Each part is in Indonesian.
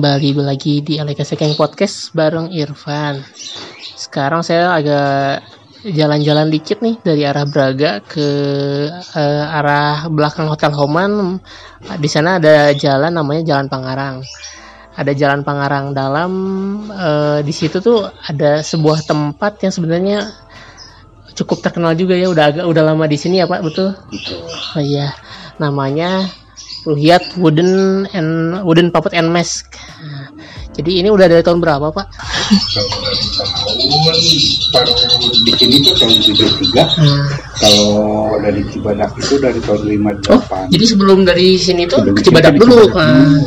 kembali lagi di Aleka Sekeng Podcast bareng Irfan. Sekarang saya agak jalan-jalan dikit nih dari arah Braga ke uh, arah belakang Hotel Homan. Di sana ada jalan namanya Jalan Pangarang. Ada Jalan Pangarang dalam. Uh, di situ tuh ada sebuah tempat yang sebenarnya cukup terkenal juga ya. Udah agak udah lama di sini ya Pak, betul? Betul. Oh iya. Namanya Ruhiat Wooden and Wooden Puppet and Mask. Nah, jadi ini udah dari tahun berapa Pak? Kalau dari tahun baru di sini tuh tahun 73. Hmm. Kalau dari Cibadak itu dari tahun 58. Oh, jadi sebelum dari sini tuh Sebelum ke itu Cibadak dulu. Cibadak Ah. dulu.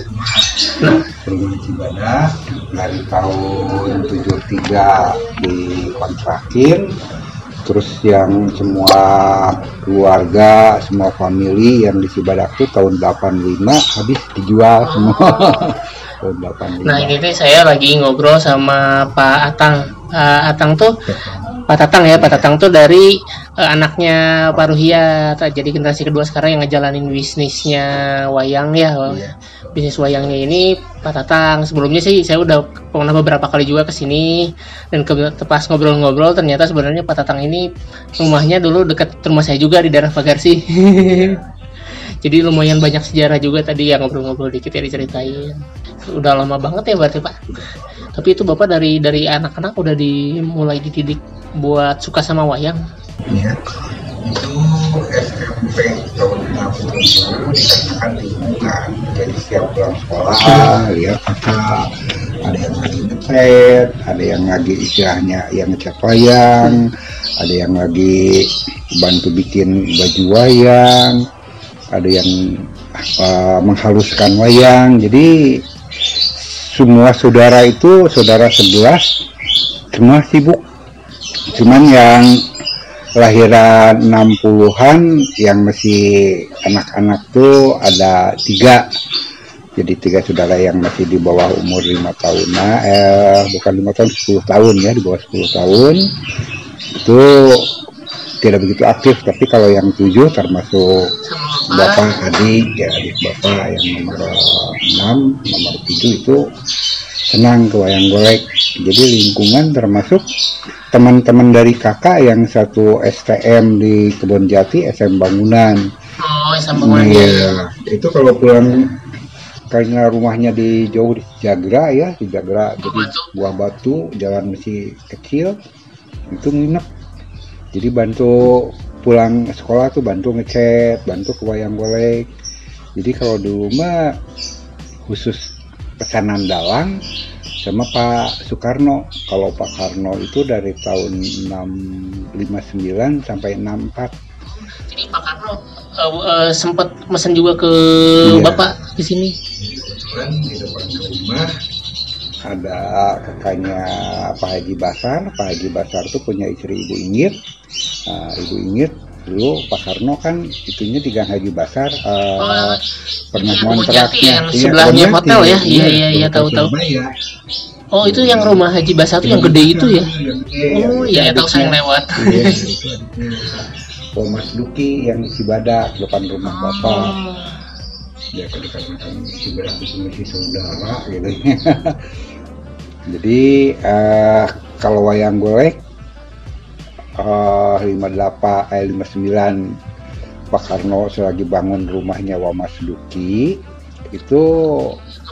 Nah, Sebelum di Cibadak dari tahun 73 dikontrakin terus yang semua keluarga, semua family yang di Cibadak tuh tahun 85 habis dijual semua. tahun 85. nah ini saya lagi ngobrol sama Pak Atang. Pak Atang tuh Pak Tatang ya, Pak Tatang tuh dari eh, anaknya Pak Ruhiat. Jadi generasi kedua sekarang yang ngejalanin bisnisnya wayang ya. Iya. Bisnis wayangnya ini Pak Tatang. Sebelumnya sih saya udah pernah beberapa kali juga ke sini dan ke, pas ngobrol-ngobrol ternyata sebenarnya Pak Tatang ini rumahnya dulu dekat rumah saya juga di daerah Pagarsi. Jadi lumayan banyak sejarah juga tadi yang ngobrol-ngobrol dikit ya diceritain. Udah lama banget ya berarti Pak. Tapi itu Bapak dari dari anak-anak udah dimulai dididik buat suka sama wayang. ya itu SMP tahun 60 dikatakan lingkungan jadi setiap pulang sekolah ya kakak ada yang lagi ngepet ada yang lagi istilahnya yang ngecat wayang ada yang lagi bantu bikin baju wayang ada yang uh, menghaluskan wayang jadi semua saudara itu saudara sebelas semua sibuk cuman yang lahiran 60-an yang masih anak-anak tuh ada tiga. Jadi tiga saudara yang masih di bawah umur lima tahun nah, eh bukan lima tahun 10 tahun ya di bawah 10 tahun. Itu tidak begitu aktif tapi kalau yang tujuh termasuk bapak adik ya adik bapak yang nomor 6 nomor 7 itu senang ke wayang golek. Jadi lingkungan termasuk teman-teman dari kakak yang satu STM di Kebon Jati SM Bangunan. Oh, bangunan Iya, ya. itu kalau pulang karena rumahnya di jauh di Jagra ya di Jagra jadi Batu. buah batu jalan masih kecil itu nginep. Jadi bantu pulang sekolah tuh bantu ngecat bantu ke wayang golek. Jadi kalau dulu mah khusus pesanan dalang sama Pak Soekarno kalau Pak Karno itu dari tahun 659 sampai 64 Jadi Pak Karno eh, eh, sempat mesen juga ke Iya. Bapak di sini. kebetulan di depan rumah ada kakaknya Pak Haji Basar. Pak Haji Basar tuh punya istri Ibu Ingit. Nah, Ibu Ingit dulu Pak Karno kan itunya di Gang Haji Basar eh, Oh, pernah kontraknya yang Iya, sebelahnya hotel ya? Iya, iya, iya, tahu, tahu. Surabaya. Oh, itu yang rumah Haji Basar tuh yang gede itu ya? Oh, iya, ya tahu saya lewat. Iya. Oh, Mas Duki yang di Cibadak depan rumah Bapak. Oh. ya kedekatan Cibadak itu masih saudara gitu jadi eh, kalau wayang golek eh 58 eh 59 Pak Karno selagi bangun rumahnya Wamas Duki itu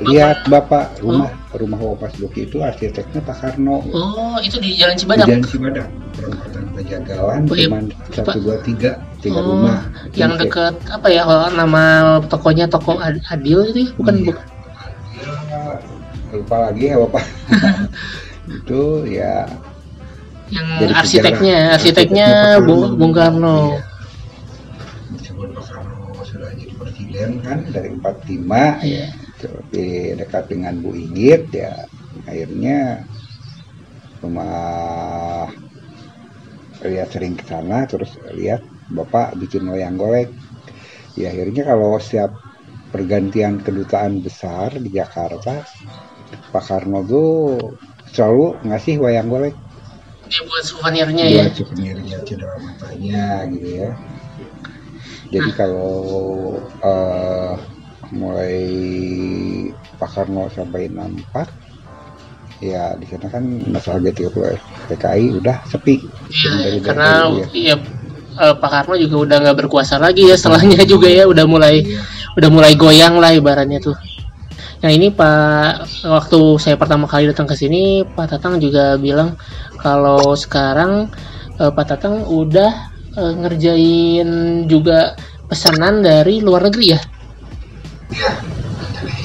lihat Bapak rumah rumah Wamas Duki itu arsiteknya Pak Karno Oh, itu di Jalan di Cibadak. Jalan Cibadak perempatan Pejagalan Oh, cuma satu dua tiga tiga Oh, rumah yang Jadi, dekat apa ya oh, nama tokonya toko Ad- Adil itu ya? Bukan Iya. bukan. Ya, lupa lagi ya bapak itu ya Yang Jadi arsiteknya, sejarah. arsiteknya Arsiteknya Bung, Karno. Bung Karno. Iya. disebut Pak Karno sudah jadi presiden kan dari 45 Iya. tapi dekat dengan Bu Inggit ya akhirnya rumah lihat sering ke sana terus lihat bapak bikin wayang golek ya akhirnya kalau setiap pergantian kedutaan besar di Jakarta Pak Karno tuh selalu ngasih wayang golek Dia buat souvenirnya ya. buat souvenirnya cedera matanya gitu ya jadi kalau eh, mulai Pak Karno sampai 64 ya di sana kan masalah G30 PKI udah sepi Iya, karena ya. iya eh, Pak Karno juga udah nggak berkuasa lagi ya setelahnya juga ya udah mulai udah mulai goyang lah ibaratnya tuh. Nah ini Pak waktu saya pertama kali datang ke sini Pak Tatang juga bilang kalau sekarang eh, Pak Tatang udah eh, ngerjain juga pesanan dari luar negeri ya.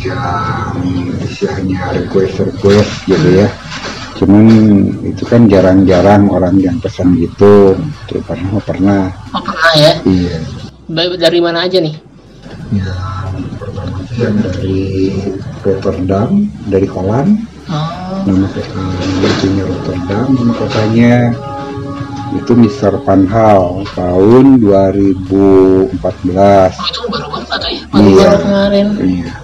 yang istilahnya request request gitu ya cuman itu kan jarang-jarang orang yang pesan gitu tuh pernah pernah Oh pernah ya. iya Dari mana aja nih? yang itu yang dari Rotterdam dari Holland Oh, nama kotanya Rotterdam nama kotanya itu Mr. Van Hal tahun 2014 oh itu baru banget ya? Baru Iya. baru kemarin. Iya.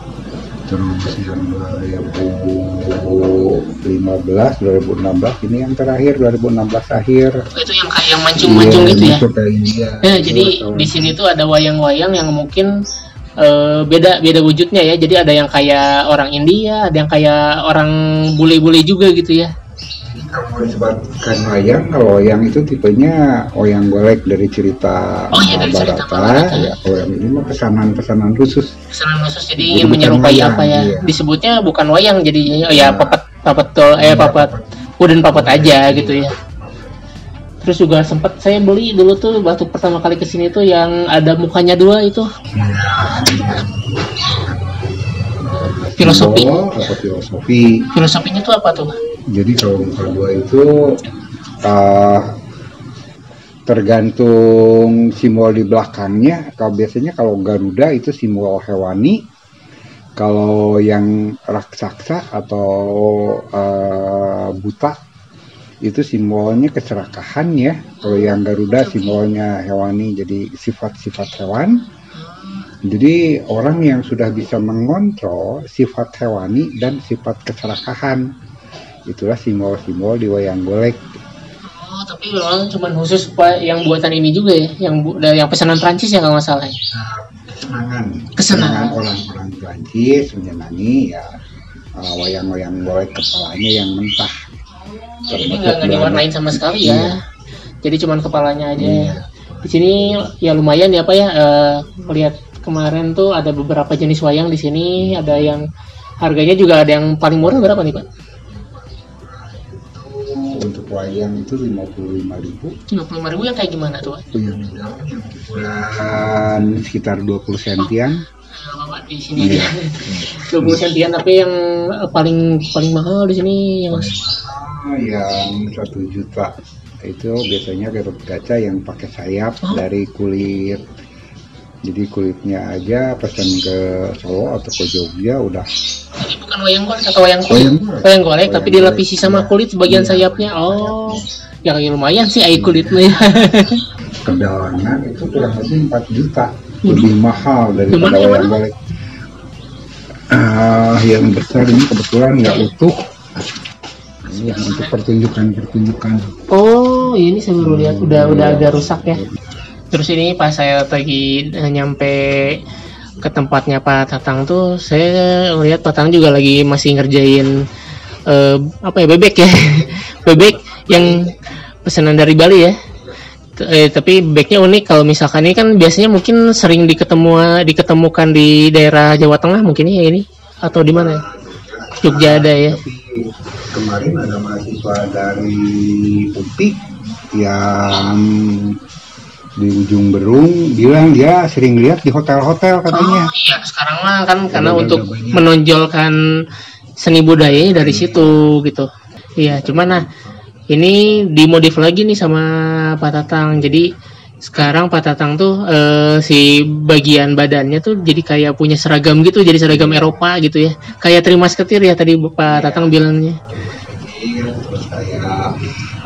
Terus yang 2015, 2016 ini yang terakhir 2016 akhir. Oh, itu yang kayak mancung-mancung gitu ya. Itu kayak India. Ya, jadi di sini tuh ada wayang-wayang yang mungkin eh, beda beda wujudnya ya. Jadi ada yang kayak orang India, ada yang kayak orang bule-bule juga gitu ya. Kalau disebutkan wayang, kalau wayang itu tipenya wayang golek dari cerita Oh, iya, dari cerita Mahabharata. Ya, kalau yang ini mah pesanan-pesanan khusus. Pesanan khusus jadi Jadi menyerupai wayang, apa ya? iya. Disebutnya bukan wayang jadi oh ya Nah. papat papat tol eh Iya, papat wooden papat aja gitu ya. Terus juga sempat saya beli dulu tuh waktu pertama kali ke sini tuh yang ada mukanya dua itu filosofi. Simbol atau filosofi. Filosofinya tuh apa tuh? Jadi kalau muka dua itu uh, tergantung simbol di belakangnya. Kalau biasanya kalau Garuda itu simbol hewani. Kalau yang raksasa atau uh, buta itu simbolnya keserakahan ya. Kalau yang Garuda simbolnya hewani jadi sifat-sifat hewan. Jadi orang yang sudah bisa mengontrol sifat hewani dan sifat keserakahan itulah simbol-simbol di wayang golek. Oh, tapi memang cuma khusus yang buatan ini juga ya, yang dari yang pesanan Prancis ya kalau nggak salah. ya? Kesenangan, Kesenangan. orang-orang Prancis menyenangi ya uh, wayang-wayang golek kepalanya yang mentah. Jadi nggak diwarnain sama sekali ya. Iya. Jadi cuman kepalanya aja. Iya. Di sini ya lumayan ya Pak ya. eh, lihat kemarin tuh ada beberapa jenis wayang di sini. Ada yang harganya juga ada yang paling murah berapa nih Pak? Untuk wayang itu 55.000 ribu, 55 ribu yang kayak gimana tuh? Pak? yang ukuran sekitar 20 sentian. Nah, Bapak di sini Iya. aja. 20 sentian tapi yang eh, paling paling mahal di sini yang Ah, yang satu juta itu biasanya Gatot Kaca yang pakai sayap Oh. dari kulit jadi kulitnya aja pesan ke Solo atau ke Jogja udah bukan wayang golek atau wayang kulit. Wayang golek. Wayang golek tapi Wayang dilapisi golek, sama iya. kulit sebagian Iya. sayapnya. Oh. Ya kayak lumayan sih ai kulitnya. kedalangan itu kurang lebih 4 juta lebih mahal daripada Yang yang wayang golek Ah, yang besar ini kebetulan nggak utuh ini yang untuk pertunjukan-pertunjukan oh, ini saya baru lihat udah udah agak rusak ya. Terus ini pas saya lagi nyampe ke tempatnya Pak Tatang tuh saya lihat Pak Tatang juga lagi masih ngerjain eh, apa ya bebek ya. bebek yang pesanan dari Bali ya. T- Eh, tapi bebeknya unik kalau misalkan ini kan biasanya mungkin sering diketemu diketemukan di daerah Jawa Tengah mungkin ya ini atau di mana? ya? Jogja ada ya. tapi kemarin ada mahasiswa dari UPI yang di ujung Berung bilang dia sering lihat di hotel-hotel katanya. Oh iya, sekarang mah kan karena Udah untuk banyak. menonjolkan seni budayanya dari situ gitu. Iya, cuman nah ini dimodif lagi nih sama Pak Tatang. Jadi sekarang Pak Tatang tuh eh, si bagian badannya tuh jadi kayak punya seragam gitu, jadi seragam Eropa gitu ya. Kayak terima ketir ya tadi Pak Tatang bilangnya. Terus kayak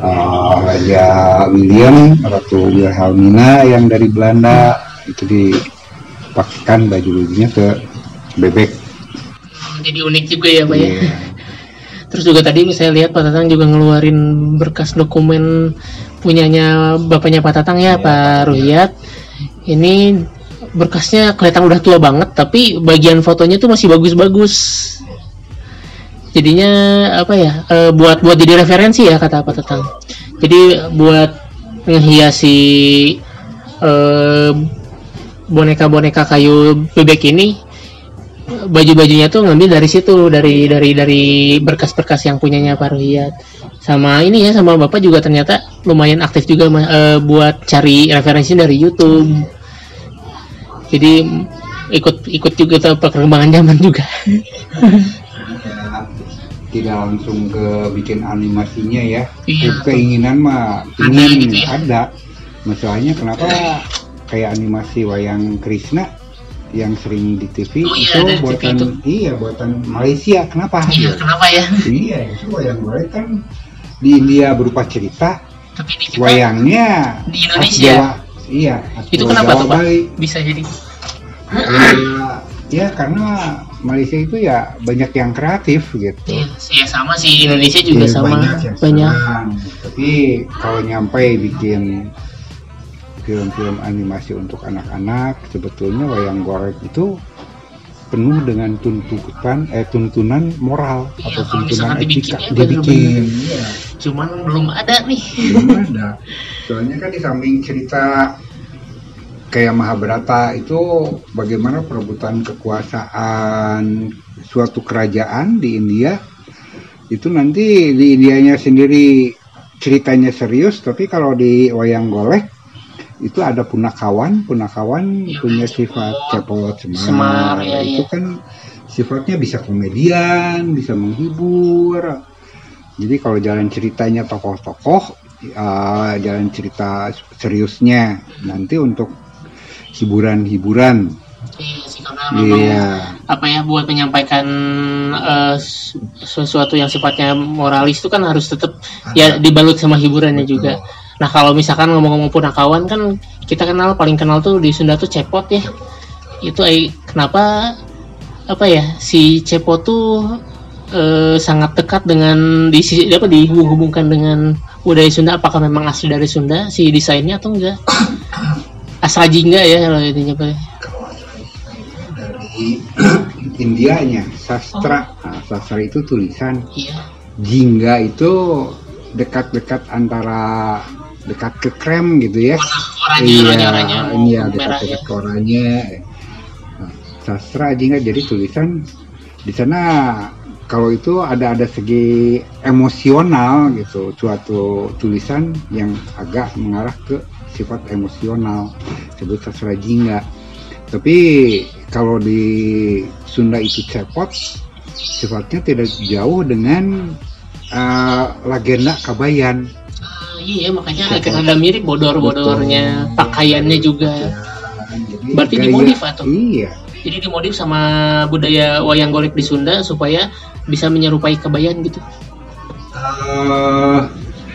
uh, Raja William, Ratu Wilhelmina yang dari Belanda itu dipakaikan baju-bajunya ke bebek. Hmm, Jadi unik juga ya Pak ya. Iya. Terus juga tadi saya lihat Pak Tatang juga ngeluarin berkas dokumen punyanya bapaknya Pak Tatang ya Pak Ruhyat. Ini berkasnya kelihatan udah tua banget tapi bagian fotonya tuh masih bagus-bagus jadinya apa ya eh, buat buat jadi referensi ya kata apa tetang. Jadi buat menghiasi eh, boneka-boneka kayu bebek ini baju-bajunya tuh ngambil dari situ dari dari dari berkas-berkas yang punyanya Pak Ruhiyat sama ini ya sama bapak juga ternyata lumayan aktif juga eh, buat cari referensi dari YouTube. Jadi ikut ikut juga perkembangan zaman juga tidak langsung ke bikin animasinya ya. Iya. keinginan mah Ada ingin gitu ya. ada. Masalahnya kenapa kayak animasi wayang Krishna yang sering di TV Oh iya, itu ada di TV buatan itu. iya buatan Malaysia kenapa? Iya kenapa ya? Iya itu wayang golek kan di India berupa cerita tapi di kita wayangnya di Indonesia. Jawa. Iya itu kenapa Jawa tuh pak? Bisa jadi. Ya, ya karena Malaysia itu ya banyak yang kreatif gitu. Iya ya sama sih Indonesia juga Ya, sama. banyak, banyak. senang. tapi kalau nyampe bikin film-film animasi untuk anak-anak sebetulnya wayang golek itu penuh dengan tuntutan eh tuntunan moral Iya, atau tuntunan etika. dibikin, ya dibikin Iya, cuman belum ada nih. Belum ada. Soalnya kan di samping cerita kayak Mahabharata itu bagaimana perebutan kekuasaan suatu kerajaan di India itu nanti di Indianya sendiri ceritanya serius tapi kalau di wayang golek itu ada punakawan punakawan punya sifat cepot semar, Semar, ya, itu ya. kan sifatnya bisa komedian bisa menghibur jadi kalau jalan ceritanya tokoh-tokoh eh, jalan cerita seriusnya nanti untuk hiburan-hiburan iya sih karena memang iya apa ya buat menyampaikan su- sesuatu yang sifatnya moralis itu kan harus tetap ya dibalut sama hiburannya Betul. juga. Nah kalau misalkan ngomong-ngomong punakawan kan kita kenal paling kenal tuh di Sunda tuh cepot ya. Itu eh, kenapa apa ya si cepot tuh eh, sangat dekat dengan di sisi apa dihubungkan dengan budaya Sunda apakah memang asli dari Sunda si desainnya atau enggak? Asal jingga ya kalau intinya Pak. dari Indianya sastra. Nah, sastra itu tulisan. Iya. jingga itu dekat-dekat antara dekat ke krem gitu ya. Oranye, oranye, oranye, iya ya. dekat-dekat ke oranye Nah, sastra jingga jadi tulisan. Di sana kalau itu ada ada segi emosional gitu suatu tulisan yang agak mengarah ke sifat emosional sebut sastra jingga tapi kalau di Sunda itu cepot sifatnya tidak jauh dengan eh, legenda Kabayan. Ah, iya makanya agak rada mirip bodor-bodornya pakaiannya juga. Jadi Berarti gaya- dimodif atau? iya. Jadi dimodif sama budaya wayang golek di Sunda supaya bisa menyerupai kebayan gitu? Eh,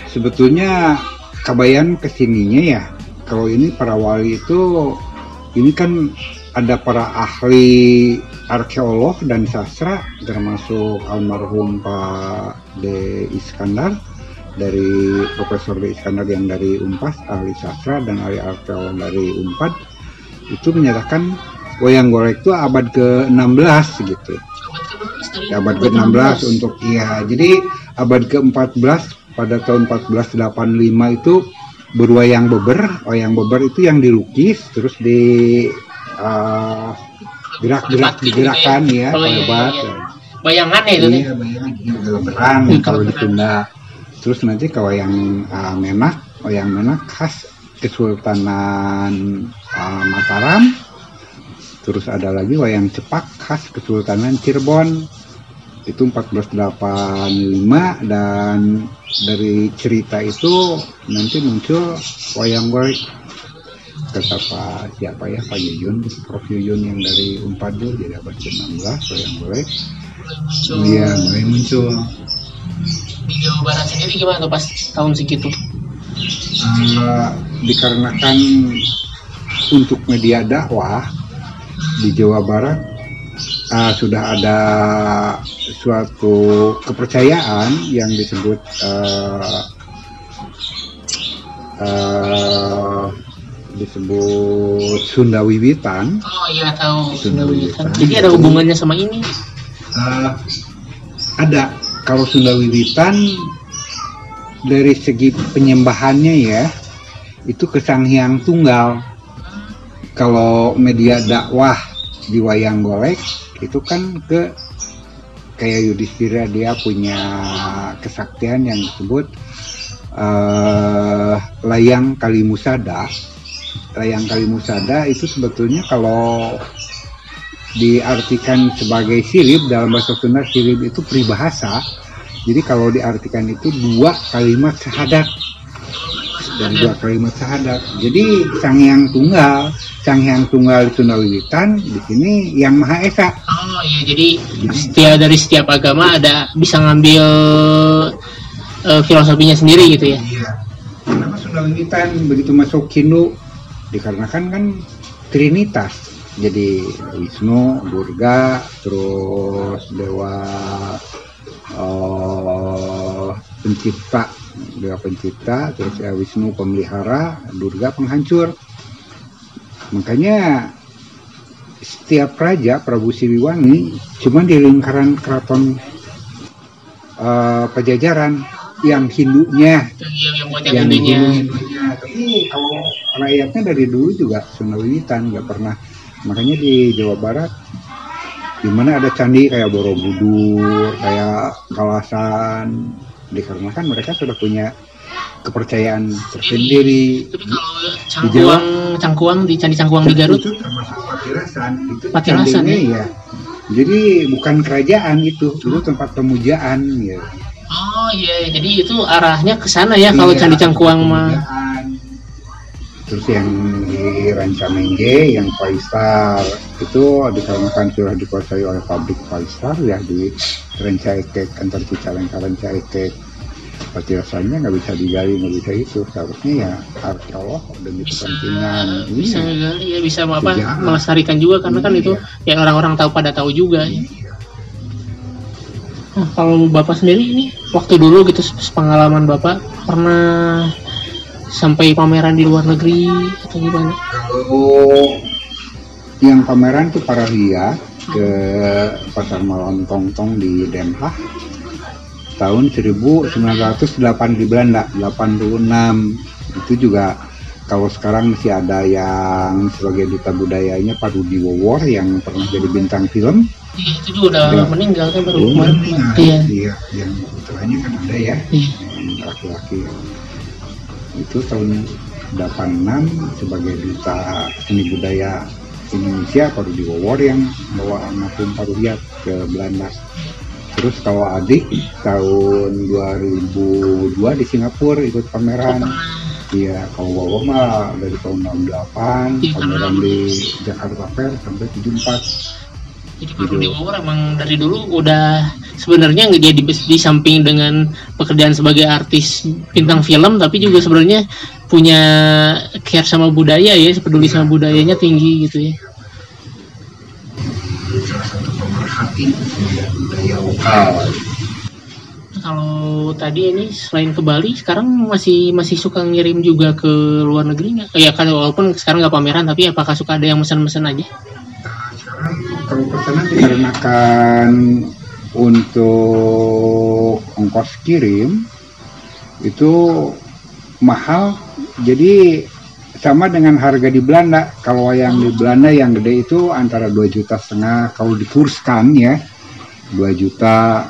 sebetulnya Kabayan ke sininya ya kalau ini para wali itu ini kan ada para ahli arkeolog dan sastra termasuk almarhum Pak D. Iskandar dari Profesor D. Iskandar yang dari Unpas ahli sastra dan ahli arkeolog dari Unpad itu menyatakan wayang golek itu abad ke-16 gitu Ya, abad ke-16 untuk iya jadi abad ke-14 pada tahun 1485 itu berwayang beber wayang beber itu yang dilukis terus di eh, gerak-gerak digerakkan ya. ya Oh, iya, lebat iya, bayangan ya itu iya bayangan iya geleberan Hmm, kalau di. Sunda terus nanti ke wayang eh, menak wayang menak khas Kesultanan eh, Mataram. Terus ada lagi wayang cepak khas Kesultanan Cirebon itu 1485 dan dari cerita itu nanti muncul wayang golek kata Pak siapa ya? Pak Yuyun Prof Yuyun yang dari Unpadu jadi abad ke-16 wayang golek iya mulai muncul. Di Jawa Barat sendiri gimana tuh pas tahun segitu? Eh, dikarenakan untuk media dakwah di Jawa Barat eh, sudah ada suatu kepercayaan yang disebut eh, eh, disebut Sunda Wiwitan. Oh iya tahu Sunda Wiwitan. Jadi ada hubungannya sama ini. Uh, ada kalau Sunda Wiwitan dari segi penyembahannya ya itu ke Sang Hyang Tunggal. Kalau media dakwah di wayang golek itu kan ke kayak Yudhistira dia punya kesaktian yang disebut uh, layang kalimusada. Layang kalimusada itu sebetulnya kalau diartikan sebagai sirip dalam bahasa Sunda sirip itu peribahasa. Jadi kalau diartikan itu dua kalimat syahadat. Dan dua kalimat syahadat. Jadi sang yang tunggal sang yang tunggal di Sunda Wiwitan di sini yang maha esa. Oh iya jadi setiap dari setiap agama ada bisa ngambil uh, filosofinya sendiri gitu ya? Iya. Karena Sunda Wiwitan begitu masuk Hindu dikarenakan kan Trinitas. Jadi Wisnu, Durga, terus Dewa uh, pencipta, Dewa pencipta, terus ya Wisnu pemelihara, Durga penghancur. Makanya setiap raja Prabu Siliwangi cuma di lingkaran keraton uh, Pajajaran yang Hindunya, yang, yang, yang Hindunya. Tapi kalau rakyatnya dari dulu juga Sunda Wiwitan nggak pernah. Makanya di Jawa Barat di mana ada candi kayak Borobudur kayak Kalasan. Dikarenakan mereka sudah punya kepercayaan tersendiri. Tapi kalau cangkuang, cangkuang di candi cangkuang di Garut itu termasuk patirasan, itu patirasan ya? ya. Jadi bukan kerajaan itu, itu tempat pemujaan ya. Oh iya, jadi itu arahnya ke sana ya kalau Iya, candi cangkuang mah. Terus yang di Rancamengge, yang Faisal itu dikarenakan sudah dikuasai oleh pabrik Faisal ya di Rancaikek antar Cicalengka Rancaikek Patirasannya nggak bisa digali nggak bisa itu seharusnya ya arkeolog demi Bisa kepentingan bisa Iya. ngegali ya bisa apa Sejarah. melestarikan juga karena kan itu Iya. ya orang-orang tahu pada tahu juga ya. Iya. Nah, kalau bapak sendiri ini waktu dulu gitu pengalaman bapak pernah sampai pameran di luar negeri atau gimana? Kalau yang pameran tuh para ria ke pasar malam Tongtong di Den Haag tahun 1908 di Belanda 86 itu juga kalau sekarang masih ada yang sebagai duta budayanya Pak Rudi Wowor yang pernah jadi bintang film Iya itu juga udah Iya. meninggal kan baru Belum kemarin. meninggal. Iya. Iya, yang putranya kan ada ya Iya. laki-laki itu tahun 86 sebagai duta seni budaya Indonesia Pak Rudi Wowor yang bawa almarhum Pak Rudiat ke Belanda terus kalau adik tahun 2002 di Singapura ikut pameran Iya, kalau Wawa mah dari tahun 68, Iya, pameran di Jakarta Fair sampai 74. Jadi Pak Rudi Wawor emang dari dulu udah sebenarnya nggak jadi di samping dengan pekerjaan sebagai artis bintang film tapi juga sebenarnya punya care sama budaya ya, peduli sama budayanya tinggi gitu ya. Salah satu lokal. Kalau tadi ini selain ke Bali, sekarang masih masih suka ngirim juga ke luar negeri nggak? Ya kan walaupun sekarang nggak pameran, tapi apakah suka ada yang mesen-mesen aja? Nah, sekarang kalau pesanan dikarenakan untuk ongkos kirim itu mahal jadi sama dengan harga di Belanda kalau yang di Belanda yang gede itu antara 2 juta setengah kalau dikurskan ya 2 juta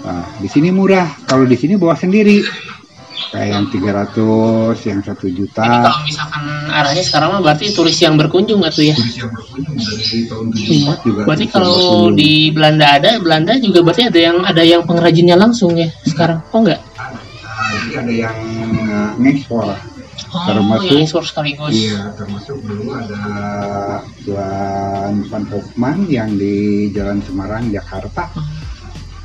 nah, di sini murah kalau di sini bawa sendiri kayak yang 300 yang satu juta Jadi kalau misalkan arahnya sekarang mah berarti turis yang berkunjung atau ya? turis yang berkunjung dari tahun Iya. 74 juga Berarti kalau di Belanda ada, Belanda juga berarti ada yang ada yang pengrajinnya langsung ya sekarang? Oh enggak? Jadi ada yang uh, ngekspor Oh, Termasuk- ekspor sekaligus. iya termasuk dulu ada Tuan Van Hofman yang di Jalan Semarang Jakarta.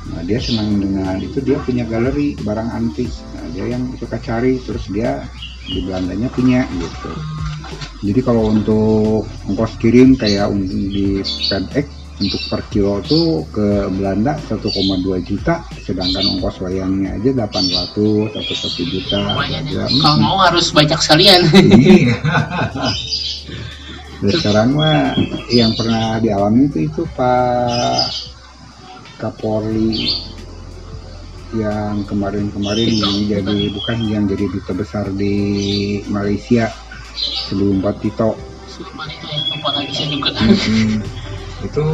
Nah dia senang dengan itu. Dia punya galeri barang antik nah dia yang suka cari terus dia di Belandanya punya gitu. Jadi kalau untuk ongkos kirim kayak di FedEx untuk per kilo tuh ke Belanda 1,2 juta sedangkan ongkos wayangnya aja 800 atau 1 juta. Ya. Ya, kalau mau harus banyak sekalian. Iya. Dan sekarang mah yang pernah dialami itu itu Pak Kapolri yang kemarin-kemarin yang jadi bukan yang jadi duta besar di Malaysia. Sebelum Pak Tito. Sumpah itu ya lupa lagi saya juga. Mm-mm. Itu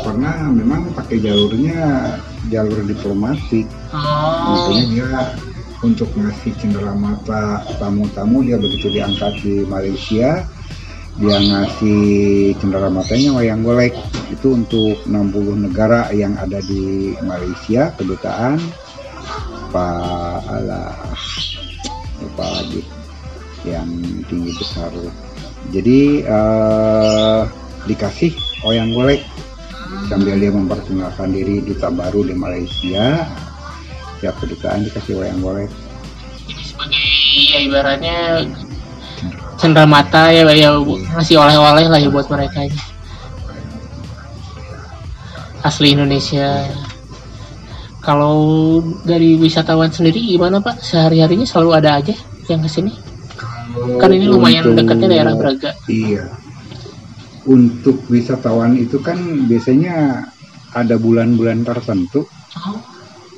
pernah memang pakai jalurnya jalur diplomatik. Oh. Makanya dia untuk ngasih cenderamata tamu-tamu dia begitu diangkat di Malaysia dia ngasih cendeраmatanya wayang golek. Itu untuk 60 negara yang ada di Malaysia kedutaan. Pak alah lupa lagi yang tinggi besar. Jadi eh, dikasih wayang golek. Sambil dia memperkenalkan diri duta baru di Malaysia. Tiap kedutaan dikasih wayang golek. Sebagai ya ibaratnya cendera mata ya ya ngasih oleh-oleh lah ya buat mereka aja asli Indonesia. Kalau dari wisatawan sendiri gimana pak? Sehari harinya selalu ada aja yang ke sini kan ini lumayan dekatnya daerah Braga. Iya. Untuk wisatawan itu kan biasanya ada bulan-bulan tertentu. oh,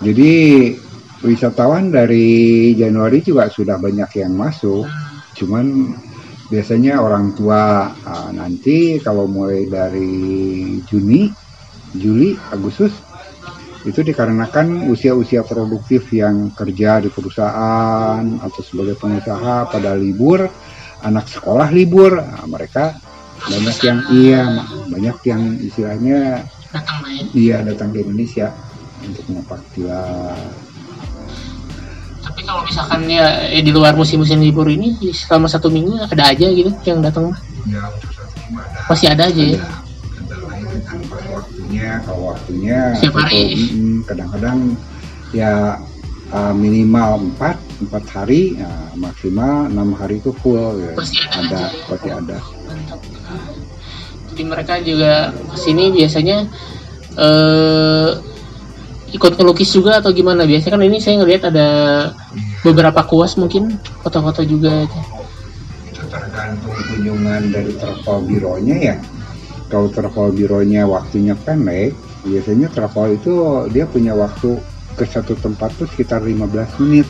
Jadi wisatawan dari Januari juga sudah banyak yang masuk. Cuman biasanya orang tua ah, nanti kalau mulai dari Juni, Juli, Agustus itu dikarenakan usia-usia produktif yang kerja di perusahaan atau sebagai pengusaha pada libur, anak sekolah libur, nah, mereka banyak yang iya banyak yang istilahnya datang ya iya datang ke Indonesia untuk mengapaktila tapi kalau misalkan ya eh, di luar musim-musim libur ini selama satu minggu ada aja gitu yang datang mah? Ya untuk ada. Masih ada aja ya? Ada. Kendala lain pas waktunya kalau waktunya Setiap hari. itu, mm, kadang-kadang ya uh, minimal 4 empat hari ya, maksimal enam hari itu full ya. Pasti ada ada aja. pasti ada. Mantap jadi mereka juga ke sini biasanya eh ikut ngelukis juga atau gimana? Biasanya kan ini saya ngelihat ada beberapa kuas mungkin foto-foto juga itu. Tergantung kunjungan dari travel bironya ya. Kalau travel bironya waktunya pendek biasanya travel itu dia punya waktu ke satu tempat tuh sekitar 15 menit.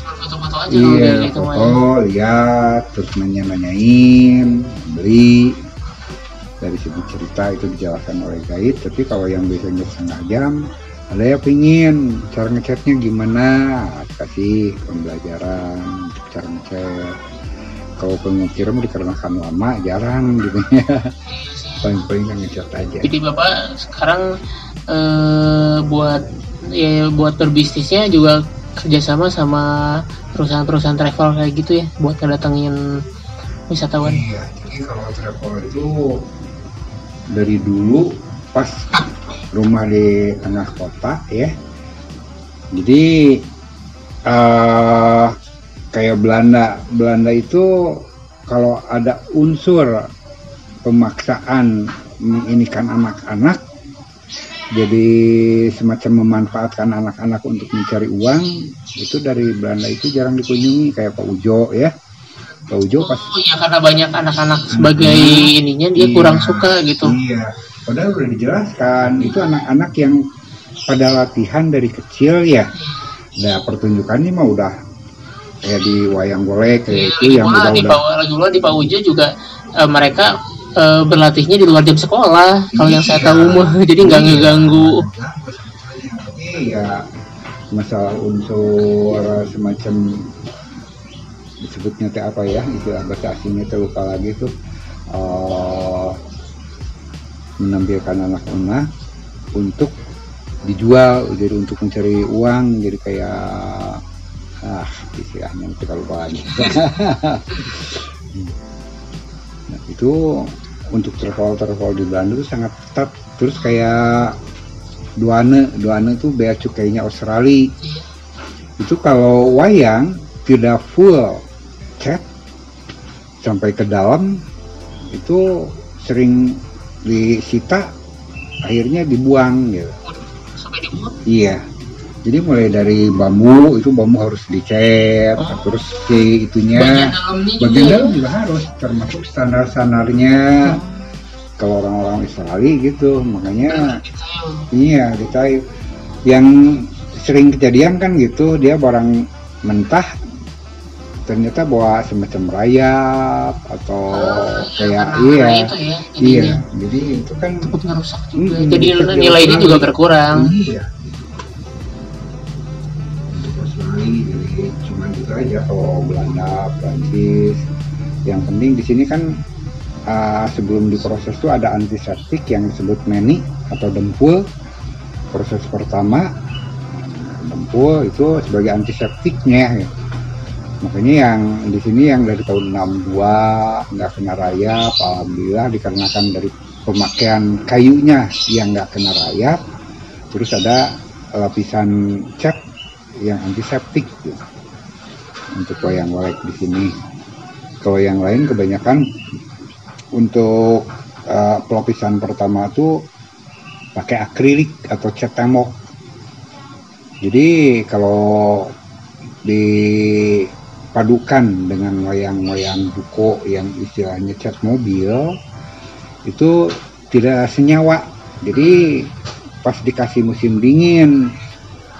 Foto-foto aja iya foto lihat terus nanya nanyain beli dari segi cerita itu dijelaskan oleh guide tapi kalau yang biasanya setengah jam ada yang pingin cara ngechatnya gimana? Kasih pembelajaran cara ngechat. Kalau pengukiran dikarenakan lama jarang gitu ya. Paling-paling kan ngechat aja. Jadi bapak sekarang eh, buat ya buat berbisnisnya juga kerjasama sama perusahaan-perusahaan travel kayak gitu ya buat ngedatengin wisatawan. Iya, jadi kalau travel itu dari dulu pas rumah di tengah kota ya. Jadi eh kayak Belanda, Belanda itu kalau ada unsur pemaksaan menginikan anak-anak jadi semacam memanfaatkan anak-anak untuk mencari uang itu dari Belanda itu jarang dikunjungi kayak Pak Ujo ya Ujo pas Oh iya karena banyak anak-anak sebagai ininya dia Iya, kurang suka gitu. Iya, padahal udah dijelaskan itu anak-anak yang pada latihan dari kecil ya. Nah pertunjukannya mah udah kayak di wayang golek Iya, kayak itu lagi yang udah di udah Pak di Pak Ujo juga eh, mereka eh, berlatihnya di luar jam sekolah. Kalau yang saya Iya. tahu mah jadi nggak Iya, ngeganggu. ngeganggu sebetulnya. Tapi ya masalah unsur semacam disebutnya teh apa ya istilah bahasa asingnya teh lupa lagi tuh eh, menampilkan anak-anak untuk dijual jadi untuk mencari uang jadi kayak ah istilahnya kita lupa lagi. Nah, itu untuk travel travel di Belanda itu sangat ketat. Terus kayak Duane Duane itu bea cukainya Australia. Itu kalau wayang tidak full cat sampai ke dalam itu sering disita akhirnya dibuang gitu sampai dibuang iya jadi mulai dari bambu itu bambu harus dicat Oh. terus si itunya bagian juga ya? dalam juga harus termasuk standar standarnya kalau orang-orang Australia gitu makanya Detail. iya detail yang sering kejadian kan gitu dia barang mentah ternyata bawa semacam rayap atau Ah, kayak iya itu ya? Iya. jadi itu kan takut ngerusak juga Mm, jadi takut nilainya ngerusak. juga berkurang. Iya. Jadi cuma gitu aja kalau Belanda Prancis. Yang penting di sini kan uh, sebelum diproses tuh ada antiseptik yang disebut meni atau dempul. Proses pertama dempul itu sebagai antiseptiknya ya. Makanya yang di sini yang dari tahun 62 nggak kena rayap alhamdulillah dikarenakan dari pemakaian kayunya yang nggak kena rayap terus ada lapisan cat yang antiseptik. Gitu, untuk wayang walek di sini. Kalau yang lain kebanyakan untuk uh, pelapisan pertama tuh pakai akrilik atau cat tembok. Jadi kalau dipadukan dengan wayang-wayang buko yang istilahnya cat mobil itu tidak senyawa. Jadi pas dikasih musim dingin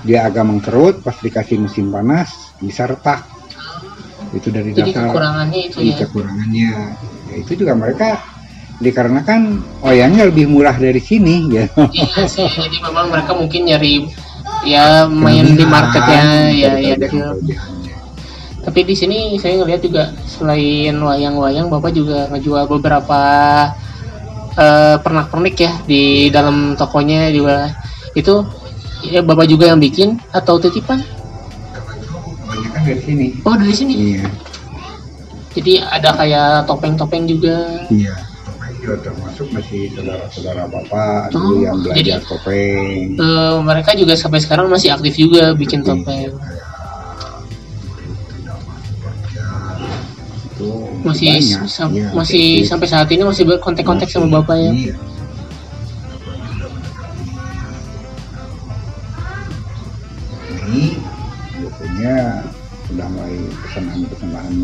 dia agak mengkerut pas dikasih musim panas bisa retak. Itu dari jadi dasar kekurangannya itu ya? kekurangannya. Ya, itu juga mereka dikarenakan wayangnya lebih murah dari sini ya iya sih jadi memang mereka mungkin nyari ya main di marketnya ya ya dari tapi di sini saya ngelihat juga selain wayang-wayang bapak juga ngejual beberapa eh, pernak-pernik ya di dalam tokonya juga. Itu ya bapak juga yang bikin atau titipan? Kebanyakan dari sini. Oh dari sini? Iya. Jadi ada kayak topeng-topeng juga? Iya topeng juga termasuk masih saudara-saudara bapak dulu Oh, yang belajar jadi- topeng. Eh, mereka juga sampai sekarang masih aktif juga bikin topeng. kayak itu masih Iya, masih aktif. sampai saat ini masih berkontak-kontak sama bapak ya? iya. ini biasanya sudah mulai pesanan-pesanan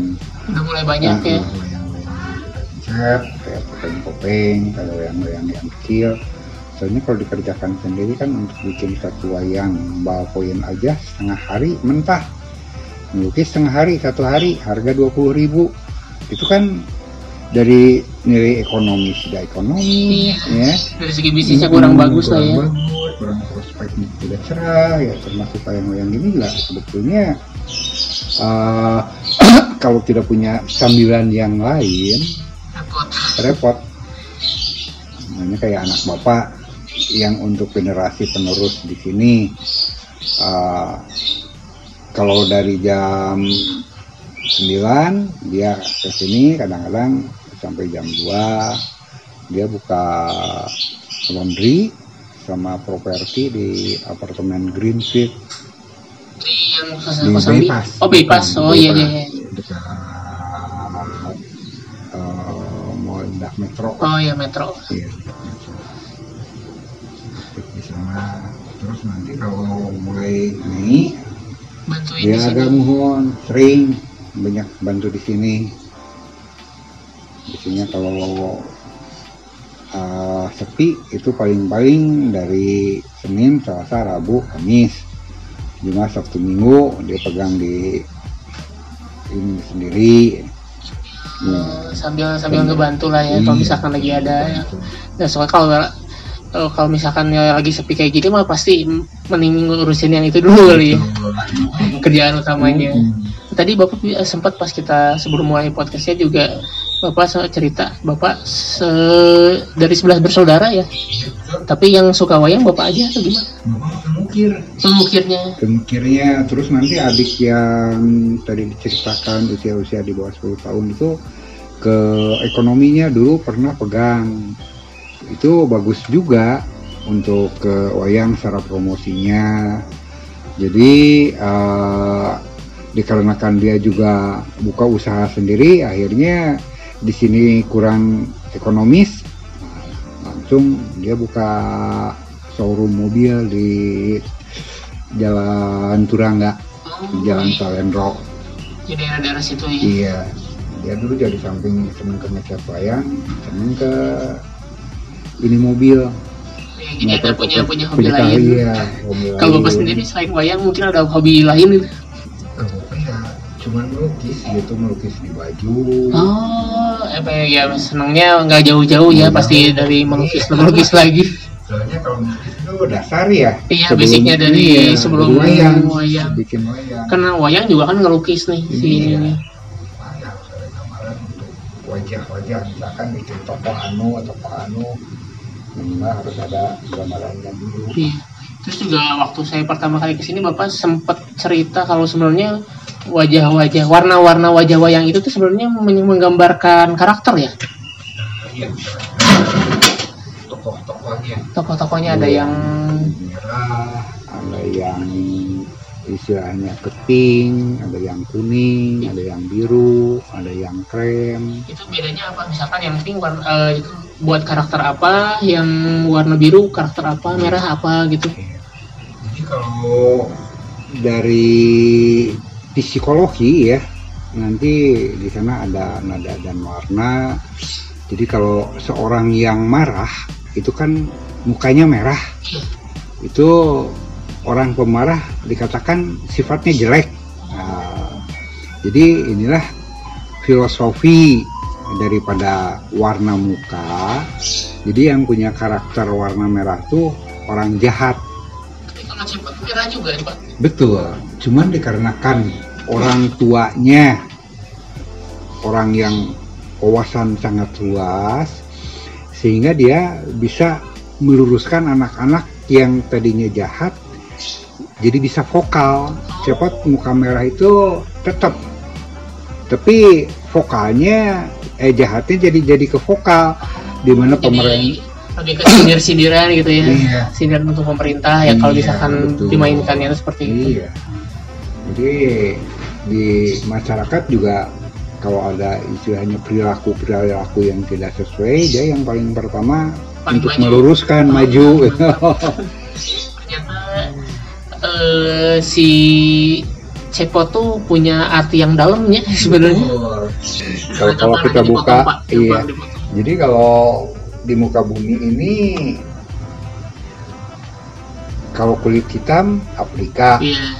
udah mulai banyak ya? Nah, wayang-wayang cat kayak topeng-topeng kalau wayang-wayang yang kecil. Soalnya kalau dikerjakan sendiri kan untuk bikin satu wayang ballpoint aja setengah hari mentah. Melukis setengah hari satu hari harga 20.000 ribu itu kan dari nilai ekonomi sudah ekonomi ya. Dari segi bisnisnya kurang Hmm, bagus lah kurang ya bagus, kurang prospeknya tidak cerah ya termasuk wayang-wayang gini juga sebetulnya. Eh, kalau tidak punya sambilan yang lain Repot. repot. Namanya kayak anak bapak yang untuk generasi penerus di sini. Eh, kalau dari jam 9 dia ke sini kadang-kadang sampai jam 2 dia buka laundry sama properti di apartemen Greenfield. Di yang di bypass. oh bypass. Oh iya iya iya. dekat eh, mall Indah Metro. Oh iya metro. Iya. Di sana. Terus nanti kalau mulai Mei, bantuin di dia agak mohon sering banyak bantu di sini. Biasanya kalau uh, sepi itu paling-paling dari Senin, Selasa, Rabu, Kamis. Jumat, Sabtu, Minggu dia pegang di ini sendiri. Hmm. sambil sambil ngebantu lah ya kalau Iya. misalkan lagi ada ya nah, soalnya kalau kalau kalau misalkan ya lagi sepi kayak gini mah pasti mending ngurusin yang itu dulu kali ya kerjaan utamanya Hmm. Tadi bapak eh, sempat pas kita sebelum mulai podcastnya juga bapak cerita bapak se- dari 11 bersaudara ya? Tapi yang suka wayang bapak aja atau gimana? Mengukir. pemukirnya. Pemikirnya terus nanti adik yang tadi diceritakan usia-usia di bawah 10 tahun itu ke ekonominya dulu pernah pegang. Itu bagus juga untuk ke wayang secara promosinya. Jadi eh, dikarenakan dia juga buka usaha sendiri akhirnya di sini kurang ekonomis nah, Bitung dia buka showroom mobil di Jalan Turangga, Oh, Jalan. Salendro. di daerah-daerah situ ya Iya, dia dulu jadi samping seneng ke ngecat wayang, seneng ke ini mobil. Ya, jadi ada punya punya hobi punya- lain Iya, hobi kalau bapak sendiri selain wayang mungkin ada hobi lain cuman melukis gitu, melukis di baju. oh apa ya senangnya nggak jauh-jauh ya pasti jauh. dari melukis melukis lagi Soalnya kalau melukis itu dasar ya. Iya, Sebelum- basicnya dari iya, sebelum wayang, wayang. bikin wayang. karena wayang juga kan ngelukis nih si Iya. ini gambaran untuk wajah-wajah misalkan bikin tokoh anu atau tokoh anu minimal harus ada gambarannya dulu. Iya. Terus juga waktu saya pertama kali ke sini bapak sempat cerita kalau sebenarnya wajah-wajah warna-warna wajah wayang itu tuh sebenarnya men- menggambarkan karakter ya. Iya, tokoh-tokohnya Tokoh-tokohnya ada Iya. yang merah, ada yang istilahnya keting, ada yang kuning, ada yang biru, ada yang krem. itu bedanya apa? Misalkan yang pink warna, itu buat karakter apa, yang warna biru karakter apa, merah apa gitu. Jadi kalau dari psikologi ya, nanti di sana ada nada dan warna. Jadi kalau seorang yang marah itu kan mukanya merah, itu orang pemarah dikatakan sifatnya jelek. Nah, jadi inilah filosofi daripada warna muka. Jadi yang punya karakter warna merah tuh orang jahat. Merah juga ya pak. Betul. Cuman dikarenakan orang tuanya orang yang wawasan sangat luas sehingga dia bisa meluruskan anak-anak yang tadinya jahat jadi bisa vokal. Cepat muka merah itu tetap tapi vokalnya eh jahatnya jadi jadi ke vokal di mana pemerintah lebih ke sindir-sindiran gitu ya. Iya. Sindiran untuk pemerintah ya kalau Iya, misalkan betul. dimainkannya itu seperti itu. Iya. Jadi di masyarakat juga kalau ada istilahnya perilaku perilaku yang tidak sesuai, dia yang paling pertama Paling untuk maju. meluruskan Oh. maju. ternyata eh, si Cepot tuh punya arti yang dalamnya sebenarnya. kalau kalau kita dipotong, buka, Pak? iya. Dipotong? Jadi kalau di muka bumi ini kalau kulit hitam Afrika, Iya,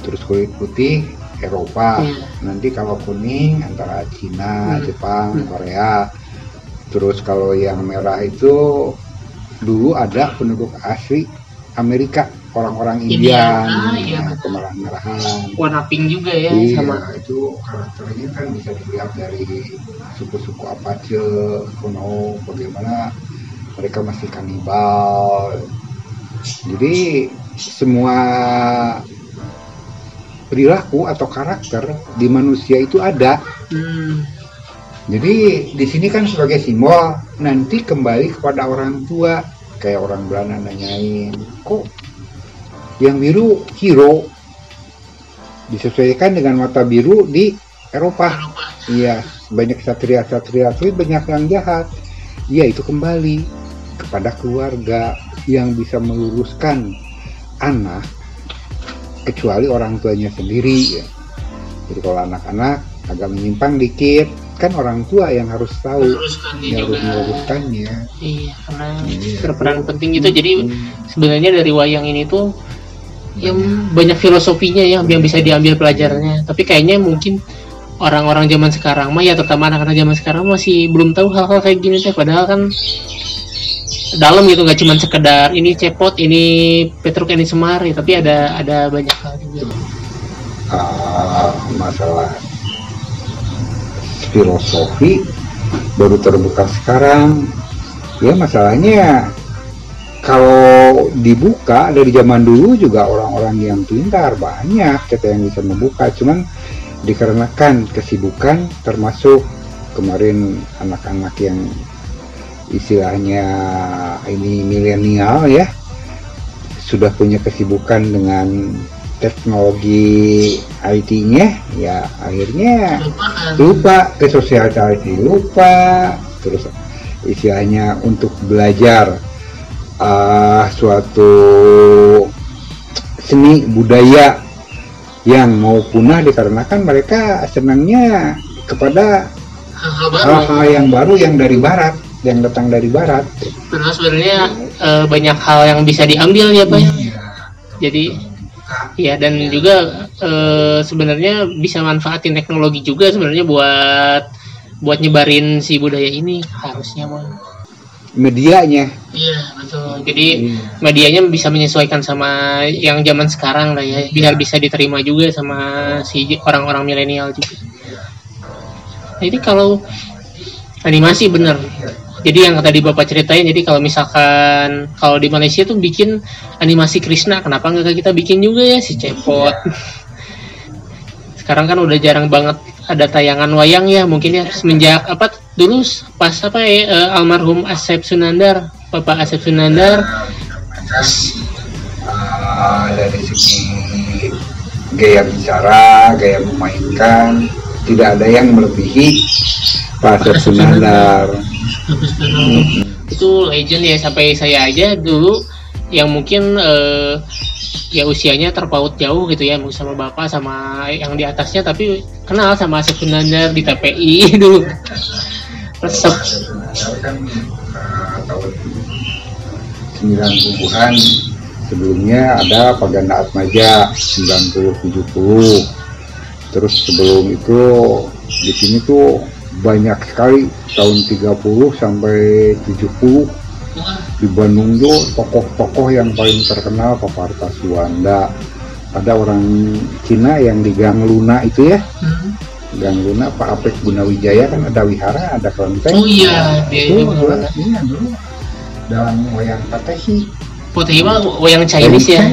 terus kulit putih Eropa. iya. Nanti kalau kuning antara Cina, Hmm. Jepang, Hmm. Korea. Terus kalau yang merah itu dulu ada penduduk asli Amerika, orang-orang India. Ah, iya, nah. Warna pink juga ya Iya, sama. itu karakternya kan bisa dilihat dari suku-suku Apache kuno, bagaimana mereka masih kanibal. Jadi semua perilaku atau karakter di manusia itu ada. Hmm. Jadi di sini kan sebagai simbol nanti kembali kepada orang tua kayak orang Belanda nanyain kok yang biru hero disesuaikan dengan mata biru di Eropa. Iya, banyak satria-satria tapi banyak yang jahat. Iya, itu kembali kepada keluarga yang bisa meluruskan anak kecuali orang tuanya sendiri ya. Jadi kalau anak-anak agak menyimpang dikit, kan orang tua yang harus tahu yang harus juga. meluruskannya. Iya, karena Iya. berperan penting gitu. Jadi Hmm. sebenarnya dari wayang ini tuh yang banyak filosofinya ya yang bisa diambil pelajarannya. Tapi kayaknya mungkin orang-orang zaman sekarang mah ya terutama anak-anak zaman sekarang masih belum tahu hal-hal kayak gini teh padahal kan dalam gitu nggak cuma sekedar ini cepot ini petruk ini semar ya, tapi ada ada banyak hal juga. Ah, masalah filosofi baru terbuka sekarang. Ya masalahnya kalau dibuka dari zaman dulu juga orang-orang yang pintar banyak kita yang bisa membuka. Cuman dikarenakan kesibukan termasuk kemarin anak-anak yang istilahnya ini milenial ya sudah punya kesibukan dengan teknologi IT-nya ya akhirnya lupa. ke sosialisasi lupa terus istilahnya untuk belajar uh, suatu seni budaya yang mau punah dikarenakan mereka senangnya kepada hal-hal yang baru yang dari barat yang datang dari barat. Padahal sebenarnya eh, banyak hal yang bisa diambil ya pak ya. Jadi ya dan juga eh, sebenarnya bisa manfaatin teknologi juga sebenarnya buat buat nyebarin si budaya ini harusnya mah medianya. Iya betul. Jadi medianya bisa menyesuaikan sama yang zaman sekarang lah ya. Biar bisa diterima juga sama si orang-orang milenial juga. Jadi kalau animasi bener jadi yang tadi bapak ceritain jadi kalau misalkan kalau di Malaysia tuh bikin animasi Krishna kenapa nggak kita bikin juga ya si cepot? Sekarang kan udah jarang banget ada tayangan wayang ya mungkin ya semenjak apa dulu pas apa ya eh, almarhum Asep Sunandar Bapak Asep Sunandar. Uh, dari segi gaya bicara gaya memainkan tidak ada yang melebihi Pak Asep Sunandar itu legend ya sampai saya aja dulu yang mungkin eh, ya usianya terpaut jauh gitu ya sama bapak sama yang di atasnya tapi kenal sama Asep Sunandar di TPI dulu. Resep. Kan uh, tahun 90-an sebelumnya ada Paganda Atmaja 90-70 terus sebelum itu di sini tuh banyak sekali tahun 30 sampai 70 di Bandung tuh tokoh-tokoh yang paling terkenal Pak Parta Suwanda ada orang Cina yang di Gang Luna itu ya. Hmm. Gang Luna Pak Apek Gunawijaya kan ada wihara ada kelenteng. Oh iya dia itu dulu, iya dulu. Dalam wayang patehi. Putih mah wayang Chinese ya.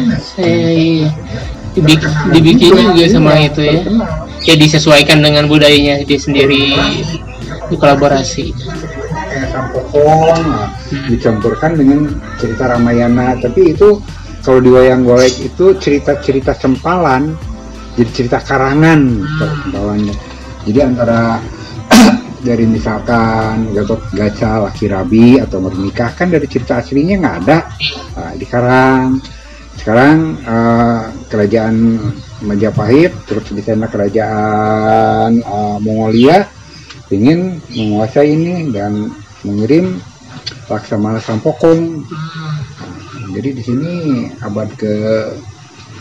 Eh, iya. Dibi- dibikin juga sama itu ya ya disesuaikan dengan budayanya dia sendiri dikolaborasi kayak sampokong nah, Hmm. dicampurkan dengan cerita Ramayana. Tapi itu kalau di wayang golek itu cerita-cerita sempalan jadi cerita karangan sempalannya jadi antara dari misalkan Gatot Gaca laki rabi atau menikah kan dari cerita aslinya nggak ada. Nah, di Karang. Sekarang eh, kerajaan Majapahit terus di sana kerajaan eh, Mongolia ingin menguasai ini dan mengirim Laksamana Sampokong. Jadi di sini abad ke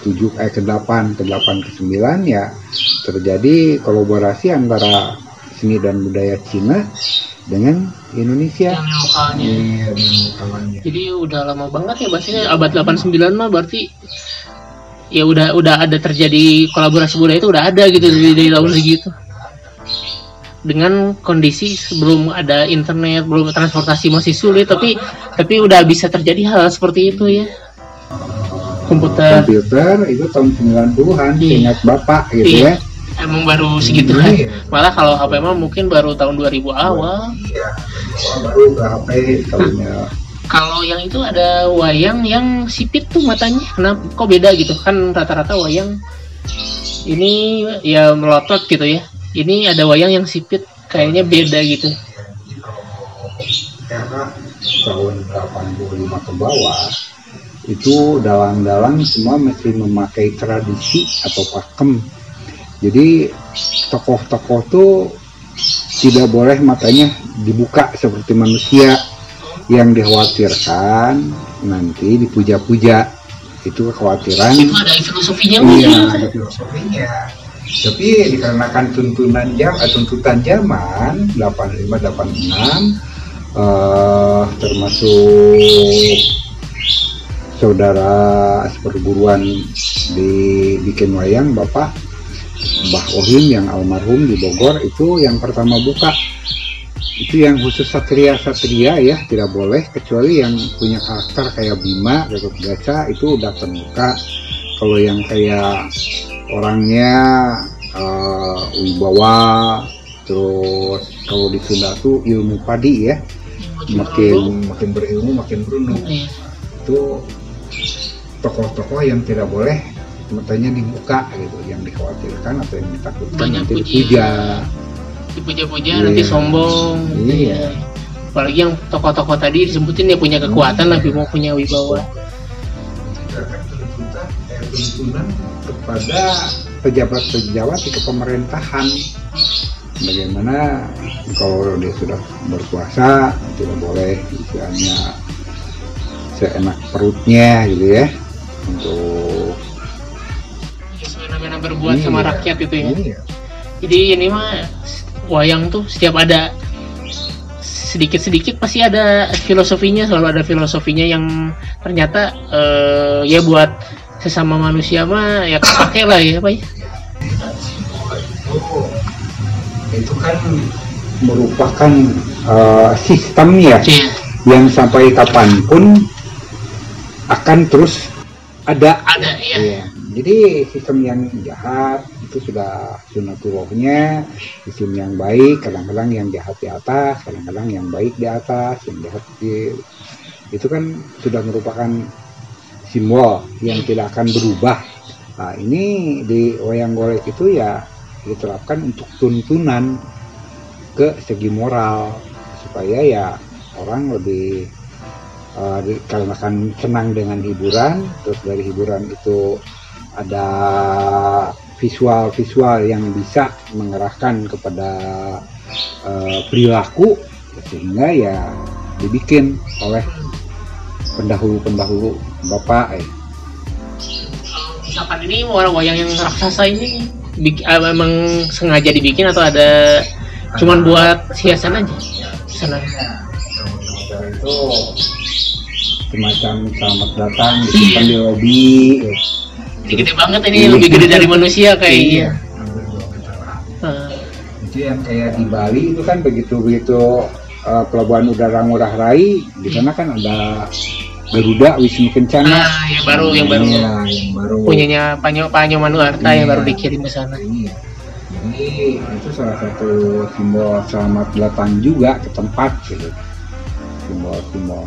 7 eh ke 8 ke 8 ke 9 ya terjadi kolaborasi antara seni dan budaya Cina dengan Indonesia. yang lokalnya Iya, lokalnya. Jadi udah lama banget ya bahasanya abad 89 mah berarti ya udah udah ada terjadi kolaborasi budaya itu udah ada gitu dari, dari tahun segitu. Dengan kondisi sebelum ada internet, belum transportasi masih sulit tapi tapi udah bisa terjadi hal seperti itu ya. Komputer Komputer itu tahun 90-an, Iya. ingat Bapak gitu Iya. ya. emang baru segitu kan. Iya. Malah kalau HP mah mungkin baru tahun 2000 awal. Iya. Baru HP tahunnya Kalau yang itu ada wayang yang sipit tuh matanya, kenapa kok beda gitu? Kan rata-rata wayang ini ya melotot gitu ya. Ini ada wayang yang sipit, kayaknya beda gitu. karena tahun 85 ke bawah itu dalang-dalang semua mesti memakai tradisi atau pakem jadi tokoh-tokoh tuh tidak boleh matanya dibuka seperti manusia yang dikhawatirkan nanti dipuja-puja itu kekhawatiran Itu ada filosofinya Iya, mungkin. ada filosofinya. Tapi dikarenakan tuntunan jam, eh, tuntutan zaman 8586 eh termasuk saudara seperguruan dibikin wayang Bapak Mbah Ohim yang almarhum di Bogor itu yang pertama buka itu yang khusus satria satria ya. Tidak boleh kecuali yang punya karakter kayak Bima Gatot Gaca itu udah terbuka. Kalau yang kayak orangnya eh, wibawa terus kalau di Sunda tuh ilmu padi ya. Makin makin berilmu makin beruntung Iya. itu tokoh-tokoh yang tidak boleh matanya dibuka gitu. Yang dikhawatirkan atau yang ditakutkan Banyak nanti dipuja Dipuja-puja Iya. nanti sombong. Iya. apalagi yang tokoh-tokoh tadi disebutin dia punya kekuatan lebih mau punya wibawa tuntunan kepada pejabat-pejabat di kepemerintahan. Bagaimana kalau dia sudah berkuasa tidak boleh istilahnya seenak perutnya gitu ya untuk semena-mena berbuat sama Iya. rakyat itu ya Iya. jadi ini mah wayang tuh setiap ada sedikit-sedikit pasti ada filosofinya selalu ada filosofinya yang ternyata eh, ya buat sesama manusia mah ya kepake lah ya pak ya itu kan merupakan eh, sistem ya Iya. yang sampai kapan pun akan terus ada ada ya Iya. Jadi sistem yang jahat itu sudah sunatullahnya, sistem yang baik kadang-kadang yang jahat di atas, kadang-kadang yang baik di atas, yang jahat di itu kan sudah merupakan simbol yang tidak akan berubah. Nah ini di wayang golek itu ya diterapkan untuk tuntunan ke segi moral supaya ya orang lebih uh, di- kalau akan senang dengan hiburan terus dari hiburan itu ada visual-visual yang bisa mengerahkan kepada uh, perilaku sehingga ya dibikin oleh pendahulu-pendahulu bapak eh. misalkan ini orang wayang yang raksasa ini memang sengaja dibikin atau ada cuman buat hiasan aja senang itu semacam selamat datang disimpan di lobi eh. Gede banget ini lebih gede dari manusia kayaknya meteran. Eh, itu yang kayak di Bali itu kan begitu begitu uh, pelabuhan udara Ngurah Rai di sana kan ada Garuda Wisnu Kencana ah yang baru yang baru Iya, yang baru punyanya Panyo Panyo Manuarta yang Iya. baru dikirim ke sana. Iya. Jadi itu salah satu simbol selamat datang juga ke tempat gitu. Simbol-simbol.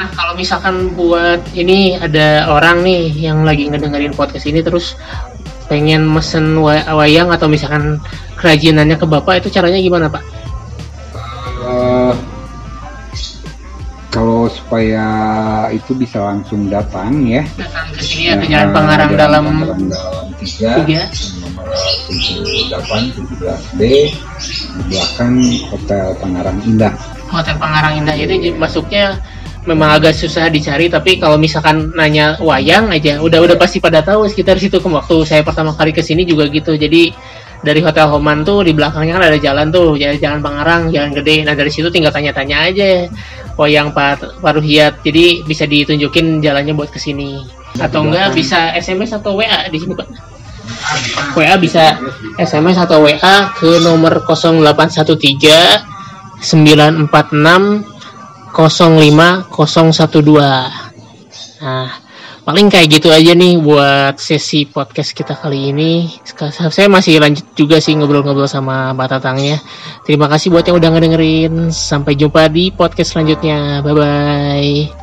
Nah kalau misalkan buat ini ada orang nih yang lagi ngedengerin podcast ini terus pengen mesen wa- wayang atau misalkan kerajinannya ke bapak itu caranya gimana pak? Eh, kalau supaya itu bisa langsung datang ya. Datang ke sini ya ke Jalan Pangarang Jalan dalam tiga, tiga. nomor 78 17B di belakang Hotel Pangarang Indah. Hotel Pangarang Indah itu j- masuknya memang agak susah dicari tapi kalau misalkan nanya wayang aja udah udah pasti pada tahu sekitar situ. Waktu saya pertama kali ke sini juga gitu. Jadi dari Hotel Homan tuh di belakangnya kan ada jalan tuh ya jalan Pangarang jalan gede. Nah dari situ tinggal tanya-tanya aja wayang Pak Paruhiat. Jadi bisa ditunjukin jalannya buat ke sini. Atau enggak bisa SMS atau WA di sini Pak. WA bisa SMS atau WA ke nomor 0813 946 05012. Nah, paling kayak gitu aja nih buat sesi podcast kita kali ini. Saya masih lanjut juga sih ngobrol-ngobrol sama Mbak Tatangnya. Terima kasih buat yang udah ngedengerin. Sampai jumpa di podcast selanjutnya. Bye bye.